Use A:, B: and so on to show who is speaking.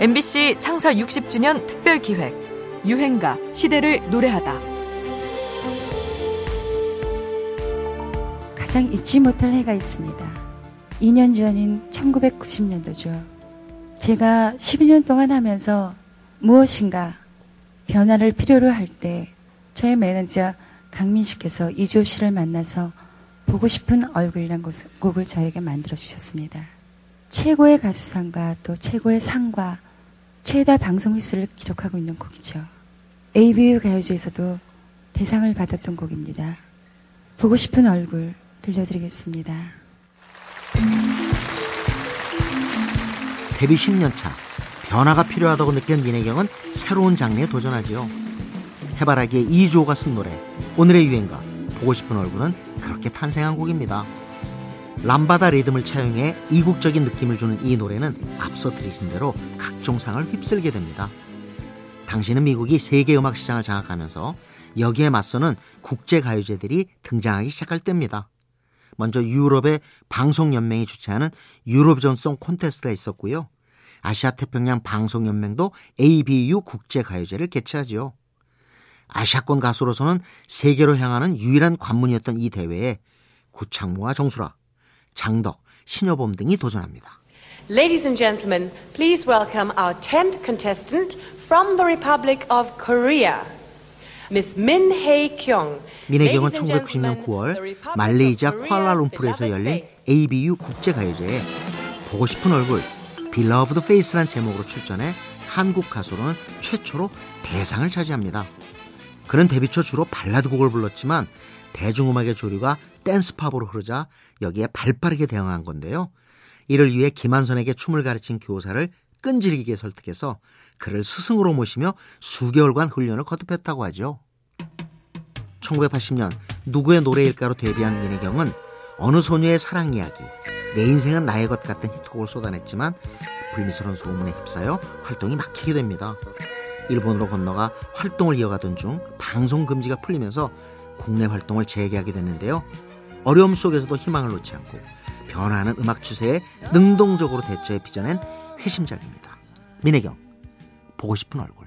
A: MBC 창사 60주년 특별 기획 유행가 시대를 노래하다.
B: 가장 잊지 못할 해가 있습니다. 2년 전인 1990년도죠. 제가 12년 동안 하면서 무엇인가 변화를 필요로 할 때 저의 매니저 강민식께서 이조 씨를 만나서 보고 싶은 얼굴이란 곡을 저에게 만들어 주셨습니다. 최고의 가수상과 또 최고의 상과 최다 방송 횟수를 기록하고 있는 곡이죠. ABU 가요제에서도 대상을 받았던 곡입니다. 보고 싶은 얼굴 들려드리겠습니다.
C: 데뷔 10년 차 변화가 필요하다고 느낀 민혜경은 새로운 장르에 도전하지요. 해바라기의 이주호가 쓴 노래 오늘의 유행가 보고 싶은 얼굴은 그렇게 탄생한 곡입니다. 람바다 리듬을 차용해 이국적인 느낌을 주는 이 노래는 앞서 들으신 대로 각종상을 휩쓸게 됩니다. 당시는 미국이 세계 음악 시장을 장악하면서 여기에 맞서는 국제 가요제들이 등장하기 시작할 때입니다. 먼저 유럽의 방송연맹이 주최하는 유로비전송 콘테스트가 있었고요. 아시아 태평양 방송연맹도 ABU 국제 가요제를 개최하지요. 아시아권 가수로서는 세계로 향하는 유일한 관문이었던 이 대회에 구창모와 정수라, 장덕, 신여범 등이 도전합니다.
D: Ladies and gentlemen, please welcome our 10th contestant from the Republic of Korea. Miss Min Hae Kyung.
C: 민혜경은 1990년 9월 말레이시아 쿠알라룸푸르에서 열린 ABU 국제가요제에 보고 싶은 얼굴, Beloved Face란 제목으로 출전해 한국 가수로는 최초로 대상을 차지합니다. 그는 데뷔 초 주로 발라드 곡을 불렀지만 대중음악의 조류가 댄스팝으로 흐르자 여기에 발빠르게 대응한 건데요. 이를 위해 김한선에게 춤을 가르친 교사를 끈질기게 설득해서 그를 스승으로 모시며 수개월간 훈련을 거듭했다고 하죠. 1980년 누구의 노래일까로 데뷔한 민혜경은 어느 소녀의 사랑 이야기, 내 인생은 나의 것 같은 히트곡을 쏟아냈지만 불미스러운 소문에 휩싸여 활동이 막히게 됩니다. 일본으로 건너가 활동을 이어가던 중 방송 금지가 풀리면서 국내 활동을 재개하게 됐는데요. 어려움 속에서도 희망을 놓지 않고 변화하는 음악 추세에 능동적으로 대처해 빚어낸 회심작입니다. 민혜경, 보고 싶은 얼굴.